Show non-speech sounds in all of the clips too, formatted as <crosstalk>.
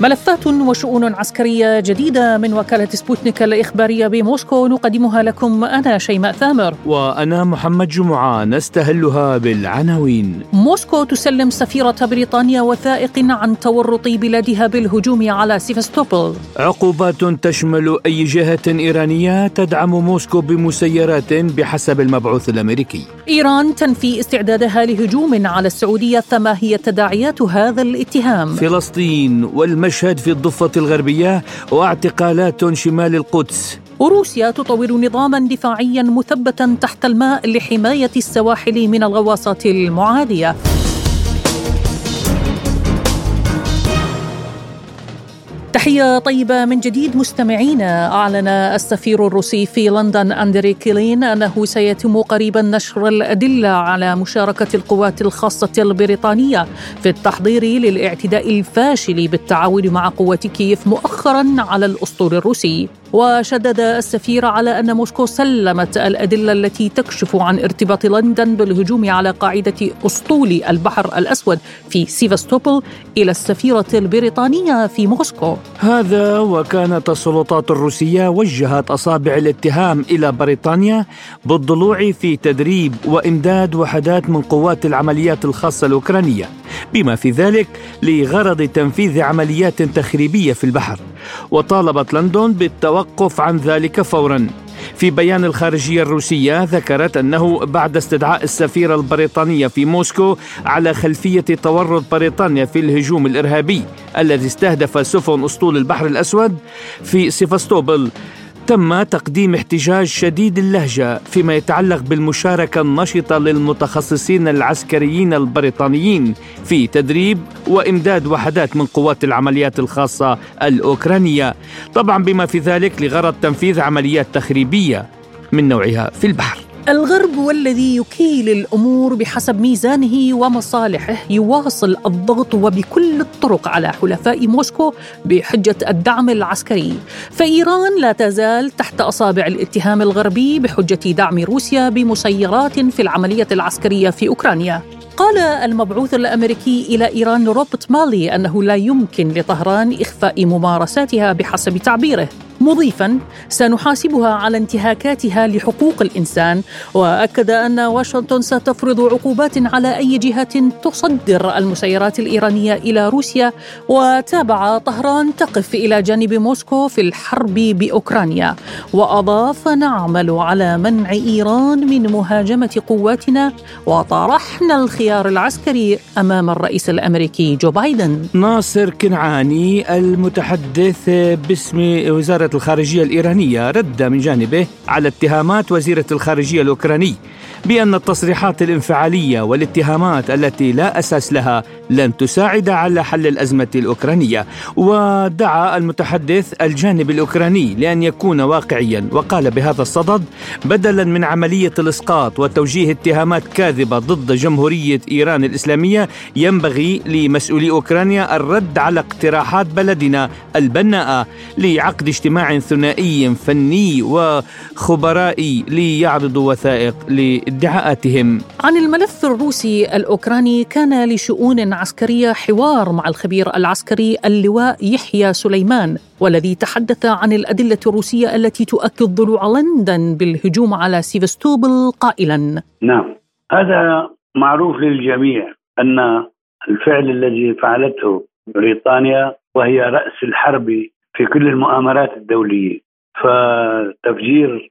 ملفات وشؤون عسكرية جديدة من وكالة سبوتنيك الإخبارية بموسكو. نقدمها لكم أنا شيماء ثامر. وأنا محمد جمعة نستهلها بالعناوين. موسكو تسلم سفيرة بريطانيا وثائق عن تورط بلادها بالهجوم على سيفاستوبل عقوبات تشمل أي جهة إيرانية تدعم موسكو بمسيرات بحسب المبعوث الأمريكي. إيران تنفي استعدادها لهجوم على السعودية فما هي تداعيات هذا الاتهام؟ فلسطين والمجد المشهد في الضفة الغربية واعتقالات شمال القدس. وروسيا تطور نظاما دفاعيا مثبتا تحت الماء لحماية السواحل من الغواصات المعادية. تحية طيبة من جديد. مستمعينا أعلن السفير الروسي في لندن أندري كيلين أنه سيتم قريبا نشر الأدلة على مشاركة القوات الخاصة البريطانية في التحضير للاعتداء الفاشل بالتعاون مع قوات كييف مؤخرا على الأسطول الروسي. وشدد السفير على أن موسكو سلمت الأدلة التي تكشف عن ارتباط لندن بالهجوم على قاعدة أسطول البحر الأسود في سيفاستوبل إلى السفيرة البريطانية في موسكو. هذا وكانت السلطات الروسية وجهت أصابع الاتهام إلى بريطانيا بالضلوع في تدريب وإمداد وحدات من قوات العمليات الخاصة الأوكرانية بما في ذلك لغرض تنفيذ عمليات تخريبية في البحر وطالبت لندن بالتوقف عن ذلك فورا. في بيان الخارجية الروسية ذكرت أنه بعد استدعاء السفيرة البريطانية في موسكو على خلفية تورط بريطانيا في الهجوم الإرهابي الذي استهدف سفن أسطول البحر الأسود في سيفاستوبل تم تقديم احتجاج شديد اللهجة فيما يتعلق بالمشاركة النشطة للمتخصصين العسكريين البريطانيين في تدريب وإمداد وحدات من قوات العمليات الخاصة الأوكرانية طبعا بما في ذلك لغرض تنفيذ عمليات تخريبية من نوعها في البحر. الغرب والذي يكيل الأمور بحسب ميزانه ومصالحه يواصل الضغط وبكل الطرق على حلفاء موسكو بحجة الدعم العسكري، فإيران لا تزال تحت أصابع الاتهام الغربي بحجة دعم روسيا بمسيرات في العملية العسكرية في أوكرانيا. قال المبعوث الأمريكي إلى إيران روبرت مالي أنه لا يمكن لطهران إخفاء ممارساتها بحسب تعبيره مضيفا سنحاسبها على انتهاكاتها لحقوق الإنسان وأكد أن واشنطن ستفرض عقوبات على أي جهة تصدر المسيرات الإيرانية إلى روسيا وتابع طهران تقف إلى جانب موسكو في الحرب بأوكرانيا. وأضاف نعمل على منع إيران من مهاجمة قواتنا وطرحنا الخيار العسكري أمام الرئيس الأمريكي جو بايدن. ناصر كنعاني المتحدث باسم وزارة الخارجية الإيرانية رد من جانبه على اتهامات وزيرة الخارجية الأوكراني بأن التصريحات الانفعالية والاتهامات التي لا أساس لها لن تساعد على حل الأزمة الأوكرانية. ودعا المتحدث الجانب الأوكراني لأن يكون واقعيا وقال بهذا الصدد بدلا من عملية الإسقاط وتوجيه اتهامات كاذبة ضد جمهورية إيران الإسلامية ينبغي لمسؤولي أوكرانيا الرد على اقتراحات بلدنا البناءة لعقد اجتماع ثنائي فني وخبرائي ليعرضوا وثائق ادعاءاتهم عن الملف الروسي الأوكراني كان لشؤون عسكرية حوار مع الخبير العسكري اللواء يحيى سليمان والذي تحدث عن الأدلة الروسية التي تؤكد ضلوع لندن بالهجوم على سيفستوبل قائلا. نعم هذا معروف للجميع أن الفعل الذي فعلته بريطانيا وهي رأس الحرب في كل المؤامرات الدولية. فتفجير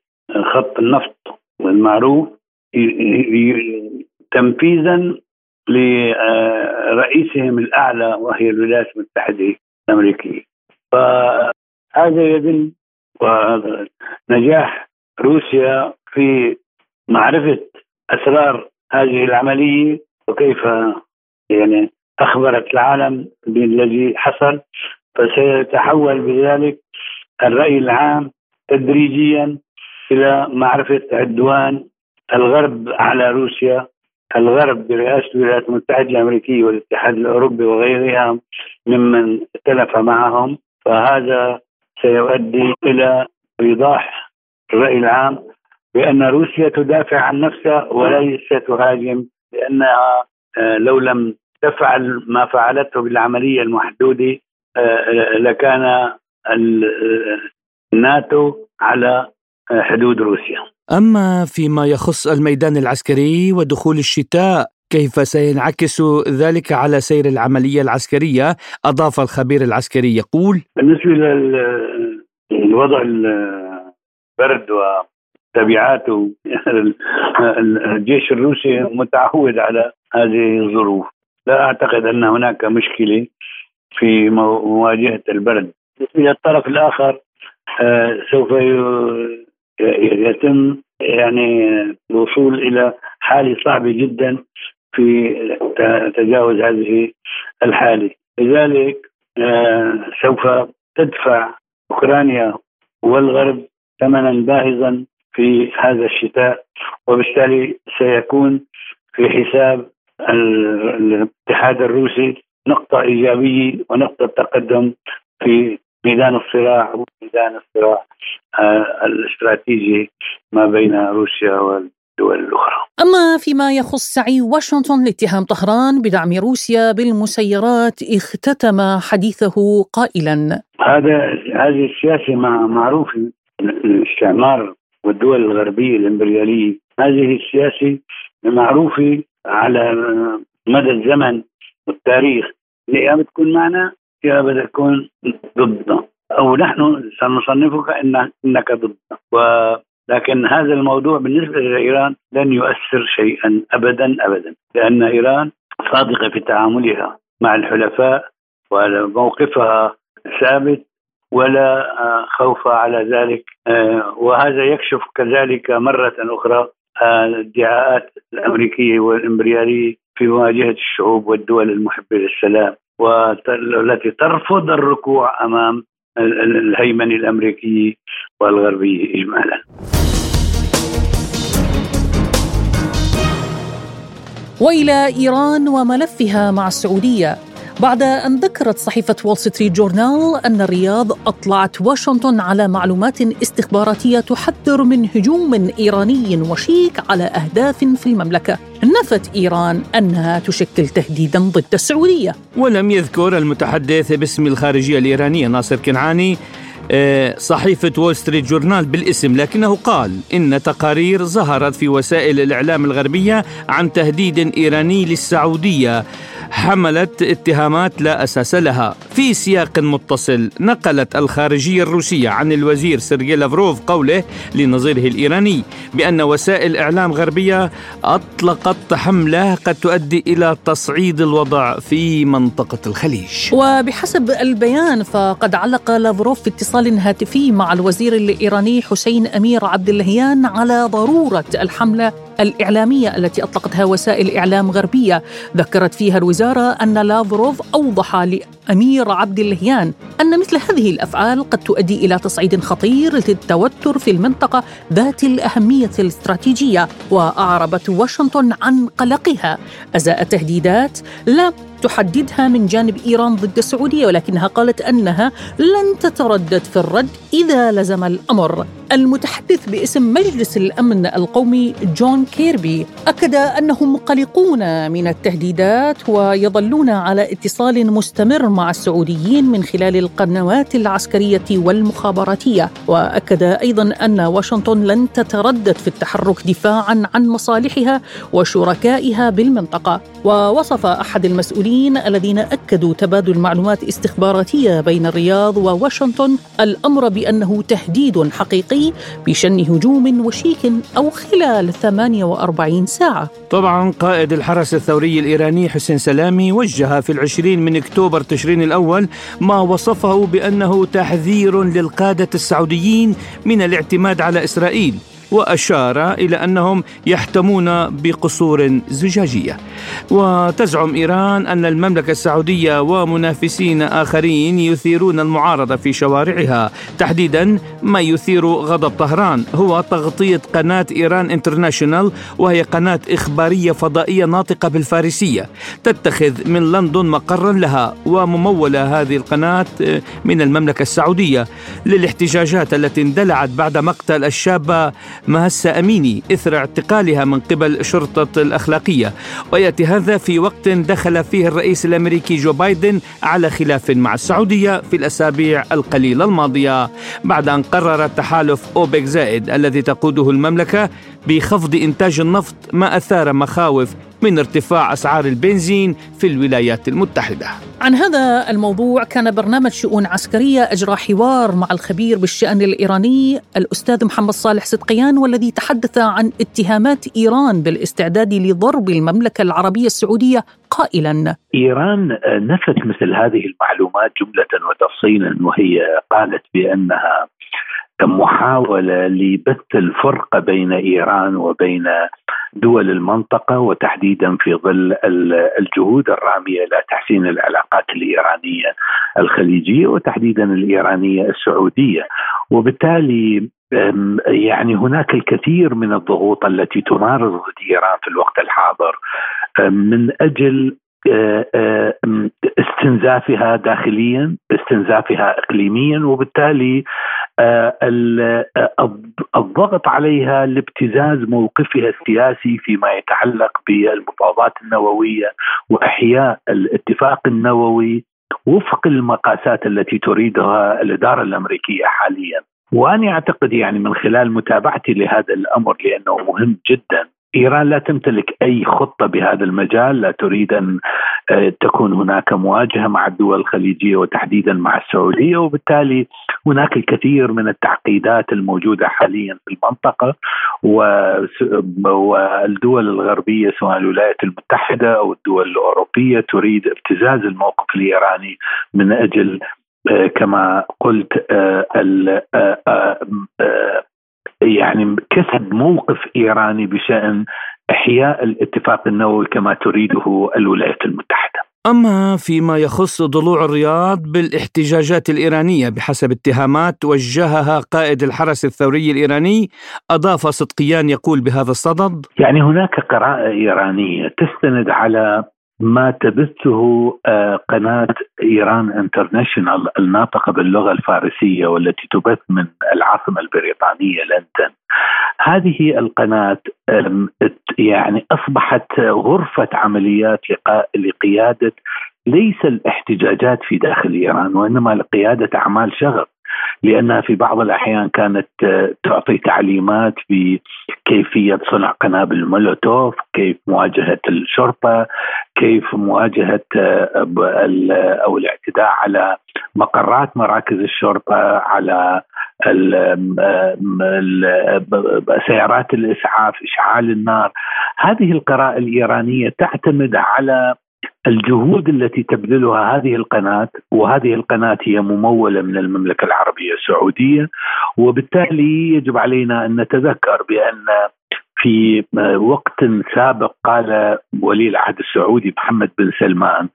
خط النفط المعروف تنفيذا لرئيسهم الأعلى وهي الولايات المتحدة الأمريكية. فهذا يدل نجاح روسيا في معرفة أسرار هذه العملية وكيف يعني أخبرت العالم بالذي حصل. فسيتحول بذلك الرأي العام تدريجيا إلى معرفة عدوان الغرب على روسيا الغرب برئاسة الولايات المتحدة الأمريكية والاتحاد الأوروبي وغيرها ممن ائتلف معهم. فهذا سيؤدي إلى وايضاح الرأي العام بأن روسيا تدافع عن نفسها وليست تهاجم لأنها آه، لو لم تفعل ما فعلته بالعملية المحدودة آه، لكان الناتو على حدود روسيا. أما فيما يخص الميدان العسكري ودخول الشتاء كيف سينعكس ذلك على سير العملية العسكرية؟ أضاف الخبير العسكري يقول: بالنسبة للوضع البرد وتبعاته <laughs> الجيش الروسي متعود على هذه الظروف لا أعتقد أن هناك مشكلة في مواجهة البرد إلى الطرف الآخر آه، سوف يتم يعني الوصول إلى حاله صعبه جدا في تجاوز هذه الحالة. لذلك آه، سوف تدفع أوكرانيا والغرب ثمنا باهظا في هذا الشتاء وبالتالي سيكون في حساب الاتحاد الروسي نقطة إيجابية ونقطة تقدم في ميدان الصراع وميدان الصراع آه، الاستراتيجي ما بين روسيا والدول الأخرى. أما فيما يخص سعي واشنطن لاتهام طهران بدعم روسيا بالمسيرات اختتم حديثه قائلا. هذا هذه السياسة معروفة الاستعمار والدول الغربية الإمبريالية. هذه السياسة معروفة على مدى الزمن والتاريخ. يا بتكون معنا يا بدها تكون ضدنا. أو نحن سنصنفك إن إنك ضدنا. ولكن هذا الموضوع بالنسبة لإيران لن يؤثر شيئا ابدا ابدا. لأن إيران صادقة في تعاملها مع الحلفاء وموقفها ثابت ولا خوف على ذلك. وهذا يكشف كذلك مرة أخرى الادعاءات الأمريكية والإمبريالية في مواجهة الشعوب والدول المحبة للسلام والتي ترفض الركوع أمام الهيمنه الامريكيه والغربيه اجمالا. وإلى إيران وملفها مع السعودية بعد أن ذكرت صحيفة وول ستريت جورنال أن الرياض أطلعت واشنطن على معلومات استخباراتية تحذر من هجوم إيراني وشيك على أهداف في المملكة. نفت إيران أنها تشكل تهديدا ضد السعودية. ولم يذكر المتحدث باسم الخارجية الإيرانية ناصر كنعاني آه، صحيفة وول ستريت جورنال بالاسم لكنه قال إن تقارير ظهرت في وسائل الإعلام الغربية عن تهديد إيراني للسعودية. حملت اتهامات لا أساس لها. في سياق متصل نقلت الخارجية الروسية عن الوزير سيرجي لافروف قوله لنظيره الإيراني بأن وسائل إعلام غربية أطلقت حملة قد تؤدي إلى تصعيد الوضع في منطقة الخليج. وبحسب البيان فقد علق لافروف في اتصال هاتفي مع الوزير الإيراني حسين أمير عبد اللهيان على ضرورة الحملة الإعلامية التي أطلقتها وسائل إعلام غربية. ذكرت فيها الوزارة أن لافروف أوضح لأمير عبد اللهيان أن مثل هذه الأفعال قد تؤدي إلى تصعيد خطير للتوتر في المنطقة ذات الأهمية الاستراتيجية وأعربت واشنطن عن قلقها أزاء التهديدات لا تحددها من جانب إيران ضد السعودية ولكنها قالت أنها لن تتردد في الرد إذا لزم الأمر. المتحدث باسم مجلس الأمن القومي جون كيربي أكد أنهم قلقون من التهديدات ويظلون على اتصال مستمر مع السعوديين من خلال القنوات العسكرية والمخابراتية وأكد أيضا أن واشنطن لن تتردد في التحرك دفاعا عن مصالحها وشركائها بالمنطقة ووصف أحد المسؤولين الذين أكدوا تبادل معلومات استخباراتية بين الرياض وواشنطن الأمر بأنه تهديد حقيقي بشن هجوم وشيك أو خلال 48 ساعة. طبعا قائد الحرس الثوري الإيراني حسين سلامي وجه في العشرين من أكتوبر تشرين الأول ما وصفه بأنه تحذير للقادة السعوديين من الاعتماد على إسرائيل. وأشار إلى أنهم يحتمون بقصور زجاجية. وتزعم إيران أن المملكة السعودية ومنافسين آخرين يثيرون المعارضة في شوارعها. تحديدا ما يثير غضب طهران. هو تغطية قناة إيران انترناشونال وهي قناة إخبارية فضائية ناطقة بالفارسية. تتخذ من لندن مقرا لها وممولة هذه القناة من المملكة السعودية. للاحتجاجات التي اندلعت بعد مقتل الشابة مهسة أميني إثر اعتقالها من قبل شرطة الأخلاقية. ويأتي هذا في وقت دخل فيه الرئيس الأمريكي جو بايدن على خلاف مع السعودية في الأسابيع القليلة الماضية بعد أن قرر تحالف أوبك زائد الذي تقوده المملكة بخفض إنتاج النفط ما أثار مخاوف من ارتفاع أسعار البنزين في الولايات المتحدة. عن هذا الموضوع كان برنامج شؤون عسكرية اجرى حوار مع الخبير بالشأن الإيراني الأستاذ محمد صالح صدقيان والذي تحدث عن اتهامات إيران بالاستعداد لضرب المملكة العربية السعودية قائلا إيران نفت مثل هذه المعلومات جملة وتفصيلا وهي قالت بأنها محاوله لبث الفرقه بين إيران وبين دول المنطقة وتحديدا في ظل الجهود الرامية إلى تحسين العلاقات الإيرانية الخليجية وتحديدا الإيرانية السعودية. وبالتالي يعني هناك الكثير من الضغوط التي تمارس ضد إيران في الوقت الحاضر من أجل استنزافها داخليا استنزافها اقليميا وبالتالي الضغط عليها لابتزاز موقفها السياسي فيما يتعلق بالمفاوضات النووية وإحياء الاتفاق النووي وفق المقاسات التي تريدها الإدارة الأمريكية حاليا. وأنا أعتقد يعني من خلال متابعتي لهذا الأمر لأنه مهم جدا إيران لا تمتلك أي خطة بهذا المجال، لا تريد أن آه، تكون هناك مواجهة مع الدول الخليجية وتحديدا مع السعودية وبالتالي هناك الكثير من التعقيدات الموجودة حاليا في المنطقة والدول الغربية سواء الولايات المتحدة أو الدول الأوروبية تريد ابتزاز الموقف الإيراني من أجل آه، كما قلت آه، يعني كسب موقف إيراني بشأن إحياء الاتفاق النووي كما تريده الولايات المتحدة. أما فيما يخص ضلوع الرياض بالاحتجاجات الإيرانية بحسب اتهامات وجهها قائد الحرس الثوري الإيراني أضاف صدقيان يقول بهذا الصدد يعني هناك قراءة إيرانية تستند على ما تبثه آه، قناة إيران انترناشونال الناطقة باللغة الفارسية والتي تبث من العاصمة البريطانية لندن. هذه القناة يعني أصبحت غرفة عمليات لقيادة ليس الاحتجاجات في داخل إيران وإنما لقيادة أعمال شغب لأنها في بعض الأحيان كانت تعطي تعليمات بكيفية صنع قنابل مولوتوف، كيف مواجهة الشرطة، كيف مواجهة أو الاعتداء على مقرات مراكز الشرطة، على سيارات الإسعاف، إشعال النار، هذه القراءة الإيرانية تعتمد على الجهود التي تبذلها هذه القناة وهذه القناة هي ممولة من المملكة العربية السعودية وبالتالي يجب علينا أن نتذكر بأن في وقت سابق قال ولي العهد السعودي محمد بن سلمان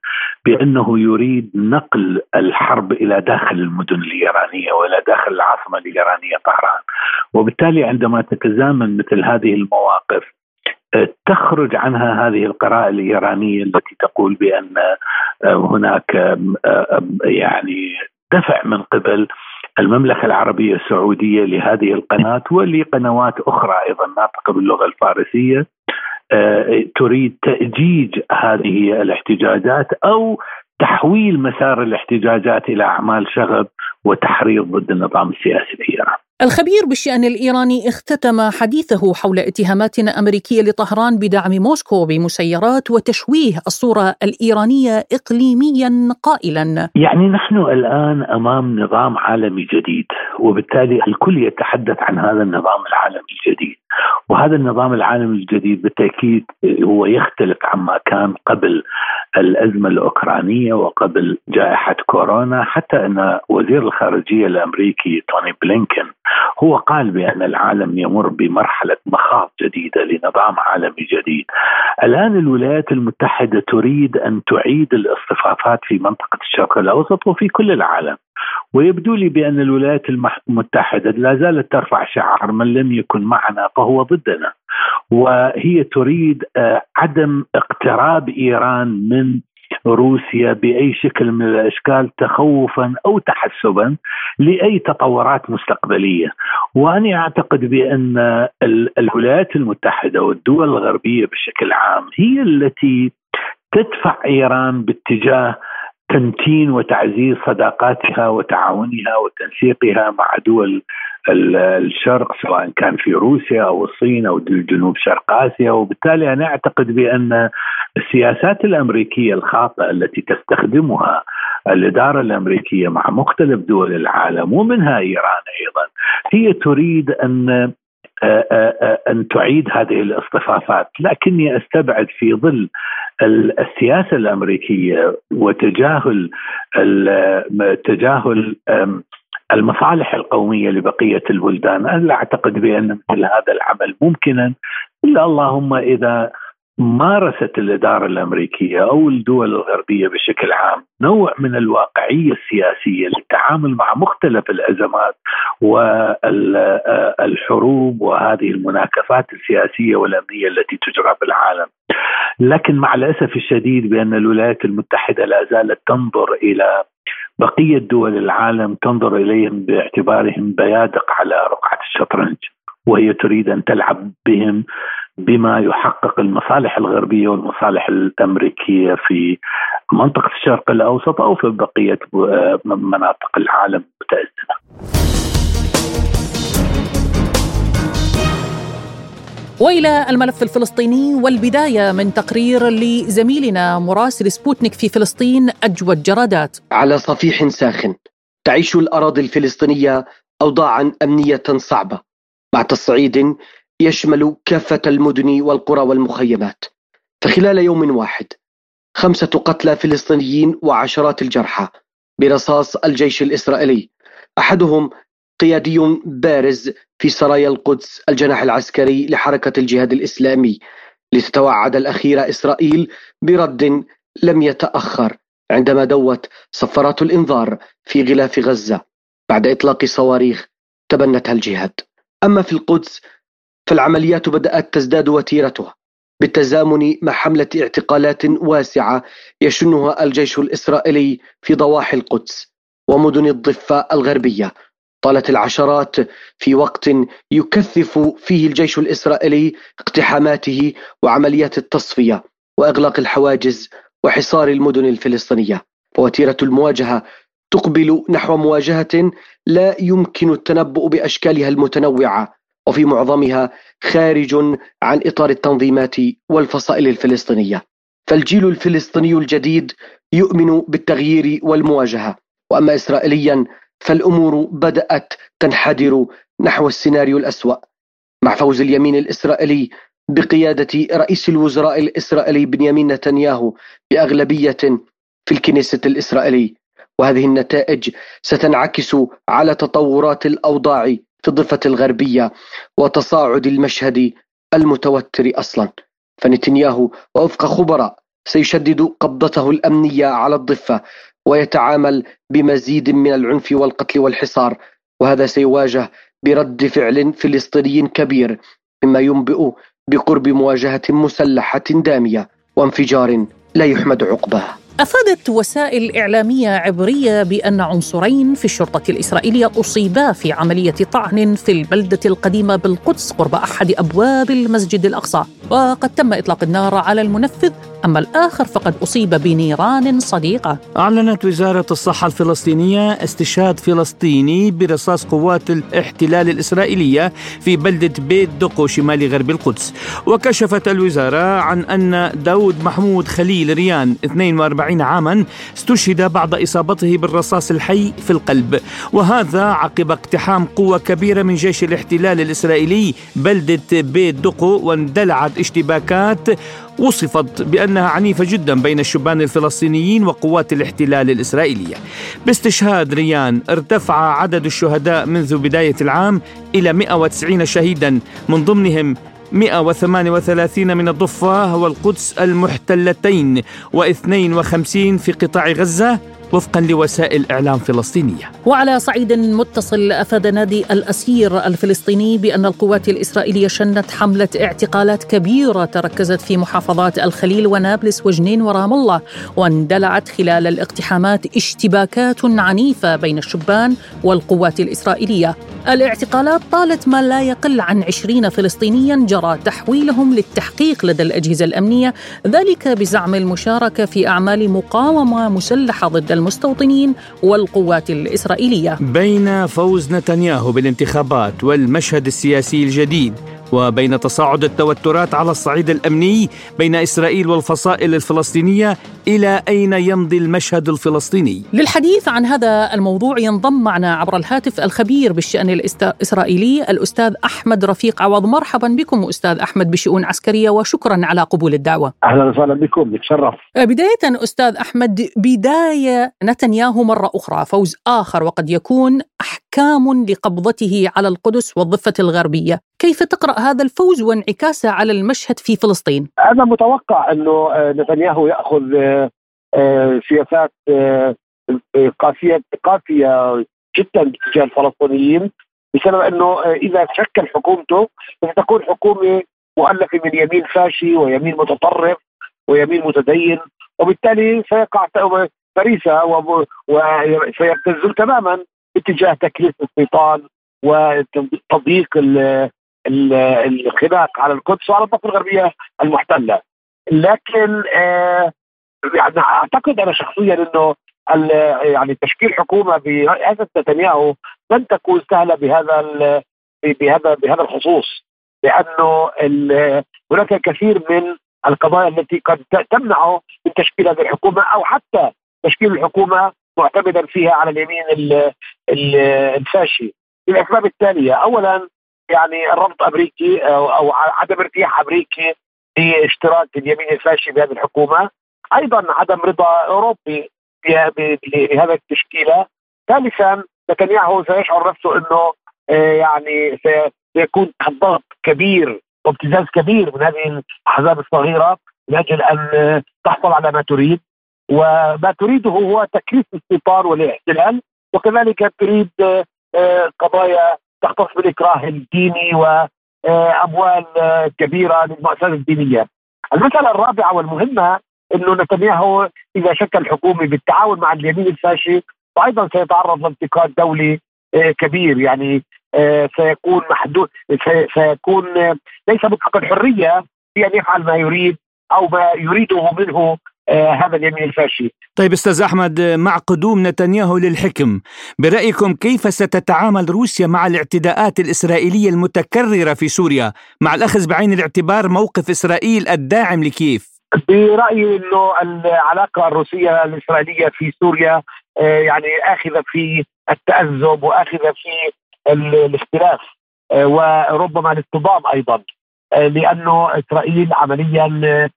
بأنه يريد نقل الحرب إلى داخل المدن الإيرانية وإلى داخل العاصمة الإيرانية طهران. وبالتالي عندما تتزامن مثل هذه المواقف تخرج عنها هذه القراءة الإيرانية التي تقول بأن هناك يعني دفع من قبل المملكة العربية السعودية لهذه القناة ولقنوات أخرى أيضا ناطقة باللغة الفارسية تريد تأجيج هذه الاحتجاجات أو تحويل مسار الاحتجاجات إلى أعمال شغب وتحريض ضد النظام السياسي في إيران. الخبير بالشأن الإيراني اختتم حديثه حول اتهامات أمريكية لطهران بدعم موسكو بمسيرات وتشويه الصورة الإيرانية اقليميا قائلا: يعني نحن الآن أمام نظام عالمي جديد وبالتالي الكل يتحدث عن هذا النظام العالمي الجديد. وهذا النظام العالمي الجديد بالتأكيد هو يختلف عما كان قبل الأزمة الأوكرانية وقبل جائحة كورونا حتى أن وزير الخارجية الأمريكي توني بلينكن هو قال بأن العالم يمر بمرحلة مخاض جديدة لنظام عالمي جديد. الآن الولايات المتحدة تريد أن تعيد الاصطفافات في منطقة الشرق الأوسط وفي كل العالم. ويبدو لي بأن الولايات المتحدة لا زالت ترفع شعار من لم يكن معنا فهو ضدنا وهي تريد آه، عدم اقتراب إيران من روسيا بأي شكل من الأشكال تخوفا أو تحسبا لأي تطورات مستقبلية. وأنا أعتقد بأن الولايات المتحدة والدول الغربية بشكل عام هي التي تدفع إيران باتجاه تمتين وتعزيز صداقاتها وتعاونها وتنسيقها مع دول الشرق سواء كان في روسيا أو الصين أو جنوب شرق آسيا. وبالتالي أنا أعتقد بأن السياسات الأمريكية الخاطئة التي تستخدمها الإدارة الأمريكية مع مختلف دول العالم ومنها إيران أيضا هي تريد أن أن تعيد هذه الاصطفافات. لكني أستبعد في ظل السياسة الأمريكية وتجاهل تجاهل المصالح القومية لبقية البلدان، أنا لا أعتقد بأن مثل هذا العمل ممكنا. إلا اللهم إذا مارست الإدارة الأمريكية أو الدول الغربية بشكل عام نوع من الواقعية السياسية للتعامل مع مختلف الأزمات والحروب وهذه المناكفات السياسية والأمنية التي تجرى في العالم. لكن مع الأسف الشديد بأن الولايات المتحدة لا زالت تنظر إلى بقية دول العالم تنظر إليهم باعتبارهم بيادق على رقعة الشطرنج وهي تريد أن تلعب بهم بما يحقق المصالح الغربية والمصالح الأمريكية في منطقة الشرق الأوسط أو في بقية مناطق العالم المتازمه. وإلى الملف الفلسطيني والبداية من تقرير لزميلنا مراسل سبوتنيك في فلسطين أجود جرادات. على صفيح ساخن تعيش الأراضي الفلسطينية اوضاعا أمنية صعبة مع تصعيد يشمل كافة المدن والقرى والمخيمات. فخلال يوم واحد خمسة قتلى فلسطينيين وعشرات الجرحى برصاص الجيش الإسرائيلي. أحدهم قيادي بارز في سرايا القدس الجناح العسكري لحركة الجهاد الإسلامي. لتتوعد الأخيرة إسرائيل برد لم يتأخر عندما دوت صفارات الإنذار في غلاف غزة. بعد إطلاق صواريخ تبنتها الجهاد. أما في القدس فالعمليات بدأت تزداد وتيرتها بالتزامن مع حملة اعتقالات واسعة يشنها الجيش الإسرائيلي في ضواحي القدس ومدن الضفة الغربية. طالت العشرات في وقت يكثف فيه الجيش الإسرائيلي اقتحاماته وعمليات التصفية وإغلاق الحواجز وحصار المدن الفلسطينية. ووتيرة المواجهة تقبل نحو مواجهة لا يمكن التنبؤ بأشكالها المتنوعة وفي معظمها خارج عن إطار التنظيمات والفصائل الفلسطينية. فالجيل الفلسطيني الجديد يؤمن بالتغيير والمواجهة. وأما إسرائيليا فالأمور بدأت تنحدر نحو السيناريو الأسوأ. مع فوز اليمين الإسرائيلي بقيادة رئيس الوزراء الإسرائيلي بنيامين نتنياهو بأغلبية في الكنيسة الإسرائيلي. وهذه النتائج ستنعكس على تطورات الأوضاع في الضفة الغربية وتصاعد المشهد المتوتر أصلا. فنتنياهو ووفق خبراء سيشدد قبضته الأمنية على الضفة ويتعامل بمزيد من العنف والقتل والحصار وهذا سيواجه برد فعل فلسطيني كبير مما ينبئ بقرب مواجهة مسلحة دامية وانفجار لا يحمد عقباه. أفادت وسائل إعلامية عبرية بأن عنصرين في الشرطة الإسرائيلية أصيبا في عملية طعن في البلدة القديمة بالقدس قرب أحد أبواب المسجد الأقصى. وقد تم إطلاق النار على المنفذ أما الآخر فقد أصيب بنيران صديقة. أعلنت وزارة الصحة الفلسطينية استشهاد فلسطيني برصاص قوات الاحتلال الإسرائيلية في بلدة بيت دقو شمال غرب القدس. وكشفت الوزارة عن أن داود محمود خليل ريان 42 عاما استشهد بعد إصابته بالرصاص الحي في القلب وهذا عقب اقتحام قوة كبيرة من جيش الاحتلال الإسرائيلي بلدة بيت دقو واندلعت اشتباكات وصفت بأنها عنيفة جدا بين الشبان الفلسطينيين وقوات الاحتلال الإسرائيلية. باستشهاد ريان ارتفع عدد الشهداء منذ بداية العام إلى 190 شهيدا من ضمنهم 138 من الضفة والقدس المحتلتين و52 في قطاع غزة. وفقا لوسائل إعلام فلسطينية. وعلى صعيد متصل أفاد نادي الأسير الفلسطيني بأن القوات الإسرائيلية شنت حملة اعتقالات كبيرة تركزت في محافظات الخليل ونابلس وجنين ورام الله واندلعت خلال الاقتحامات اشتباكات عنيفة بين الشبان والقوات الإسرائيلية. الاعتقالات طالت ما لا يقل عن 20 فلسطينيا جرى تحويلهم للتحقيق لدى الأجهزة الأمنية ذلك بزعم المشاركة في أعمال مقاومة مسلحة ضد المستوطنين والقوات الإسرائيلية. بين فوز نتنياهو بالانتخابات والمشهد السياسي الجديد وبين تصاعد التوترات على الصعيد الأمني بين إسرائيل والفصائل الفلسطينية إلى أين يمضي المشهد الفلسطيني؟ للحديث عن هذا الموضوع ينضم معنا عبر الهاتف الخبير بالشأن الإسرائيلي الأستاذ أحمد رفيق عوض مرحبا بكم أستاذ أحمد بشؤون عسكرية وشكرا على قبول الدعوة. أهلا وسهلا بكم بتشرف. بداية أستاذ أحمد بداية نتنياهو مرة أخرى فوز آخر وقد يكون أحكام لقبضته على القدس والضفة الغربية، كيف تقرأ هذا الفوز وانعكاسه على المشهد في فلسطين؟ أنا متوقع إنه آه، نتنياهو يأخذ آه، آه، سياسات قاسية قاسية جدا تجاه الفلسطينيين بسبب إنه إذا شكل حكومته ستكون حكومة مؤلفة من يمين فاشي ويمين متطرف ويمين متدين وبالتالي سيقع فريسة وسيبتزل تماما اتجاه تكليف الاستيطان وتضييق الخناق على القدس وعلى الضفه الغربية المحتلة. لكن آه يعني أعتقد أنا شخصيا إنه يعني تشكيل حكومة برئاسه نتنياهو لن تكون سهلة بهذا بهذا بهذا الخصوص. لأنه هناك الكثير من القضايا التي قد تمنعه من تشكيل هذه الحكومة أو حتى تشكيل الحكومة معتمدا فيها على اليمين الفاشي. للاسباب التالية اولا يعني الرفض أمريكي أو, عدم ارتياح أمريكي لاشتراك اليمين الفاشي بهذه الحكومة. أيضا عدم رضا أوروبي بهذا التشكيله ثالثا نتنياهو سيشعر نفسه إنه آه، يعني سيكون ضغط كبير وابتزاز كبير من هذه الأحزاب الصغيرة من أجل ان تحصل على ما تريد. وما تريده هو تكليف الاستيطان والاحتلال وكذلك تريد آه، قضايا تختص بالإكراه الديني وأموال كبيرة للمؤسسات الدينية. المسألة الرابعة والمهمة إنه نتنياهو إذا شكل حكومه بالتعاون مع اليمين الفاشي وأيضا سيتعرض لانتقاد دولي كبير يعني سيكون محدود سيكون ليس مطلق الحرية في ان يفعل ما يريد أو ما يريده منه هذا اليمين الفاشي. طيب أستاذ أحمد مع قدوم نتنياهو للحكم برأيكم كيف ستتعامل روسيا مع الاعتداءات الإسرائيلية المتكررة في سوريا؟ مع الأخذ بعين الاعتبار موقف إسرائيل الداعم لكييف؟ برأيي إنه العلاقة الروسية الإسرائيلية في سوريا آه، يعني آخذة في التاذب وآخذة في الاختلاف آه، وربما الاصطدام أيضا لأنه إسرائيل عمليا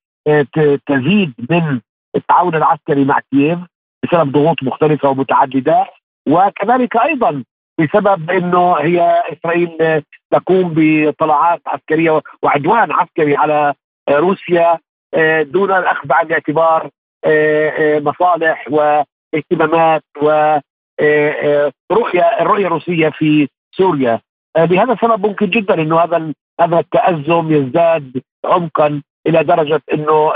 تزيد من التعاون العسكري مع كييف بسبب ضغوط مختلفة ومتعددة وكذلك أيضا بسبب إنه هي إسرائيل تقوم بطلعات عسكرية وعدوان عسكري على روسيا آه، دون الأخذ بعين الاعتبار آه، آه، مصالح واهتمامات ورؤيه الرؤية الروسية في سوريا. لهذا السبب ممكن جدا إنه هذا هذا التأزم يزداد عمقا إلى درجة إنه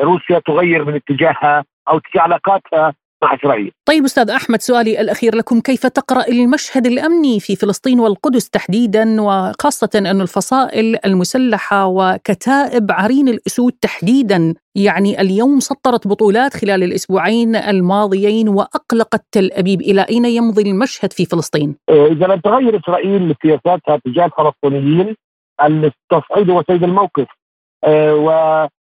روسيا تغير من اتجاهها أو علاقاتها مع إسرائيل. طيب أستاذ أحمد سؤالي الأخير لكم كيف تقرأ المشهد الأمني في فلسطين والقدس تحديدا وخاصة أن الفصائل المسلحة وكتائب عرين الأسود تحديدا يعني اليوم سطرت بطولات خلال الأسبوعين الماضيين وأقلقت تل أبيب إلى أين يمضي المشهد في فلسطين؟ إذا لم تغير إسرائيل سياساتها تجاه الفلسطينيين التصعيد هو سيد الموقف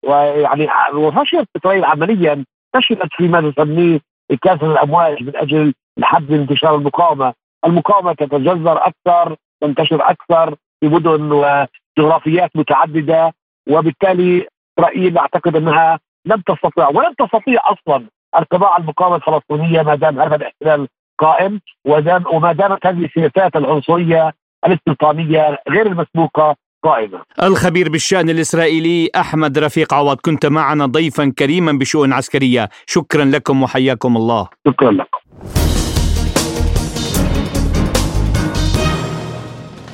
ويعني وفشلت اسرائيل عمليا فشلت فيما تسميه كاسر الأمواج من أجل الحد من انتشار المقاومة، المقاومة تتجذر أكثر تنتشر أكثر في مدن وجغرافيات متعددة وبالتالي اسرائيل أعتقد أنها لم تستطيع ولن تستطيع أصلا القضاء على المقاومة الفلسطينية ما دام هذا الاحتلال قائم وما دامت هذه السياسات العنصرية الاستيطانيه غير المسبوقة قائمة. الخبير بالشأن الإسرائيلي أحمد رفيق عوض كنت معنا ضيفا كريما بشؤون عسكرية. شكرا لكم وحياكم الله. شكرا لكم.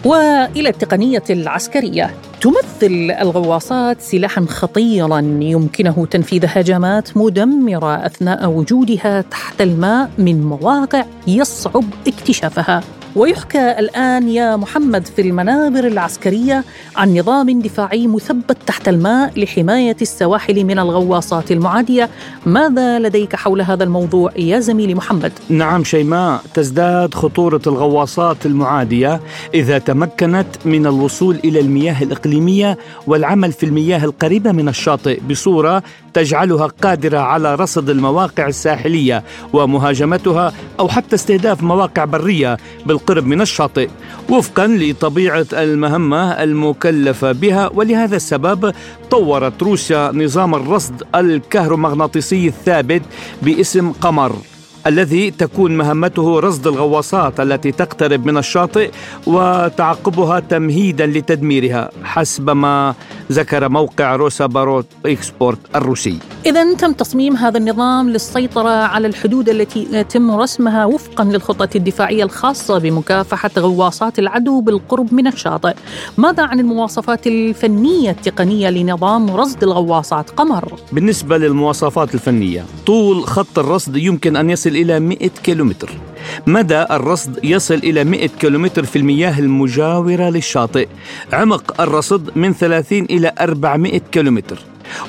وإلى التقنية العسكرية. تمثل الغواصات سلاحا خطيرا يمكنه تنفيذ هجمات مدمرة أثناء وجودها تحت الماء من مواقع يصعب اكتشافها. ويحكى الآن يا محمد في المنابر العسكرية عن نظام دفاعي مثبت تحت الماء لحماية السواحل من الغواصات المعادية ماذا لديك حول هذا الموضوع يا زميلي محمد؟ نعم شيماء تزداد خطورة الغواصات المعادية إذا تمكنت من الوصول إلى المياه الإقليمية والعمل في المياه القريبة من الشاطئ بصورة تجعلها قادرة على رصد المواقع الساحلية ومهاجمتها أو حتى استهداف مواقع برية بالقرب من الشاطئ وفقا لطبيعة المهمة المكلفة بها. ولهذا السبب طورت روسيا نظام الرصد الكهرومغناطيسي الثابت باسم قمر. الذي تكون مهمته رصد الغواصات التي تقترب من الشاطئ وتعقبها تمهيدا لتدميرها حسب ما ذكر موقع روس أوبورون إكسبورت الروسي. إذا تم تصميم هذا النظام للسيطرة على الحدود التي يتم رسمها وفقا للخطة الدفاعية الخاصة بمكافحة غواصات العدو بالقرب من الشاطئ. ماذا عن المواصفات الفنية التقنية لنظام رصد الغواصات؟ قمر؟ بالنسبة للمواصفات الفنية طول خط الرصد يمكن أن يصل إلى 100 كيلومتر. مدى الرصد يصل إلى 100 كيلومتر في المياه المجاورة للشاطئ. عمق الرصد من 30 إلى 400 كيلومتر.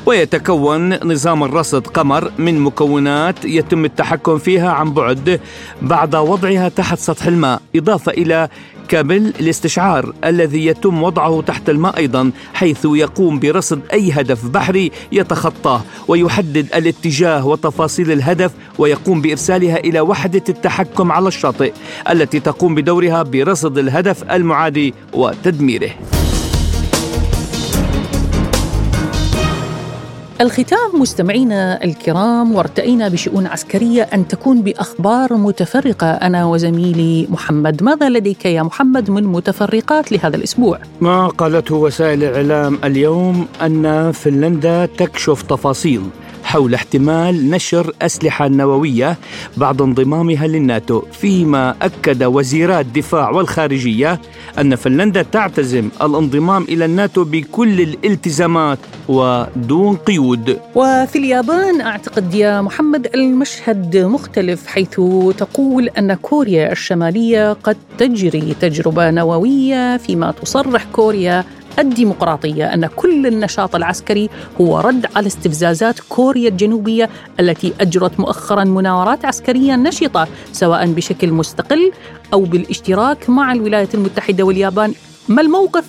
ويتكون نظام الرصد قمر من مكونات يتم التحكم فيها عن بعد بعد وضعها تحت سطح الماء إضافة إلى كابل الاستشعار الذي يتم وضعه تحت الماء أيضا حيث يقوم برصد أي هدف بحري يتخطاه ويحدد الاتجاه وتفاصيل الهدف ويقوم بإرسالها إلى وحدة التحكم على الشاطئ التي تقوم بدورها برصد الهدف المعادي وتدميره. الختام مستمعينا الكرام وارتئينا بشؤون عسكرية أن تكون بأخبار متفرقة أنا وزميلي محمد ماذا لديك يا محمد من متفرقات لهذا الأسبوع؟ ما قالته وسائل الإعلام اليوم أن فنلندا تكشف تفاصيل حول احتمال نشر أسلحة نووية بعد انضمامها للناتو. فيما أكد وزيرا الدفاع والخارجية أن فنلندا تعتزم الانضمام إلى الناتو بكل الالتزامات ودون قيود. وفي اليابان أعتقد يا محمد المشهد مختلف حيث تقول أن كوريا الشمالية قد تجري تجربة نووية فيما تصرح كوريا الديمقراطية أن كل النشاط العسكري هو رد على استفزازات كوريا الجنوبية التي أجرت مؤخرا مناورات عسكرية نشطة سواء بشكل مستقل أو بالاشتراك مع الولايات المتحدة واليابان ما الموقف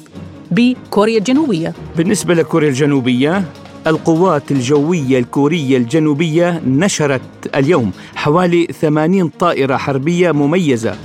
بكوريا الجنوبية؟ بالنسبة لكوريا الجنوبية القوات الجوية الكورية الجنوبية نشرت اليوم حوالي 80 طائرة حربية مميزة.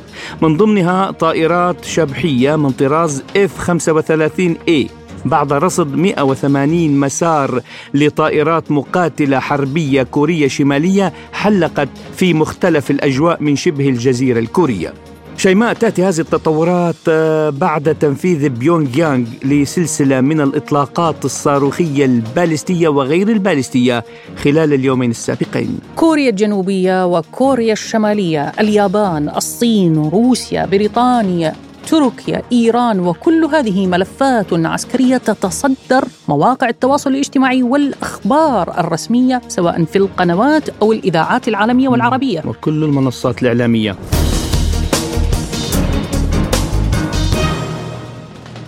من ضمنها طائرات شبحية من طراز F-35A بعد رصد 180 مسار لطائرات مقاتلة حربية كورية شمالية حلقت في مختلف الأجواء من شبه الجزيرة الكورية. شيماء تأتي هذه التطورات آه، بعد تنفيذ بيونغ يانغ لسلسلة من الإطلاقات الصاروخية البالستية وغير البالستية خلال اليومين السابقين. كوريا الجنوبية وكوريا الشمالية اليابان الصين روسيا بريطانيا تركيا إيران وكل هذه ملفات عسكرية تتصدر مواقع التواصل الاجتماعي والأخبار الرسمية سواء في القنوات أو الإذاعات العالمية والعربية. وكل المنصات الإعلامية.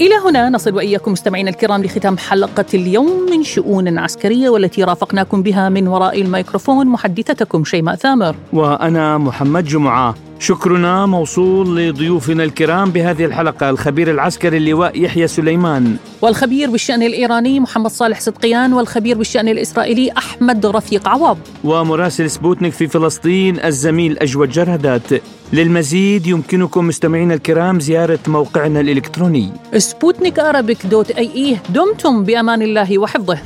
إلى هنا نصل وإياكم مستمعينا الكرام لختام حلقة اليوم من شؤون عسكرية والتي رافقناكم بها من وراء الميكروفون محدثتكم شيماء ثامر. وأنا محمد جمعة. شكرنا موصول لضيوفنا الكرام بهذه الحلقة الخبير العسكري اللواء يحيى سليمان. والخبير بالشأن الإيراني محمد صالح صدقيان والخبير بالشأن الإسرائيلي أحمد رفيق عوض. ومراسل سبوتنيك في فلسطين الزميل أجود جرهدات للمزيد يمكنكم مستمعينا الكرام زيارة موقعنا الإلكتروني. سبوتنيك دوت أي إيه دمتم بأمان الله وحفظه.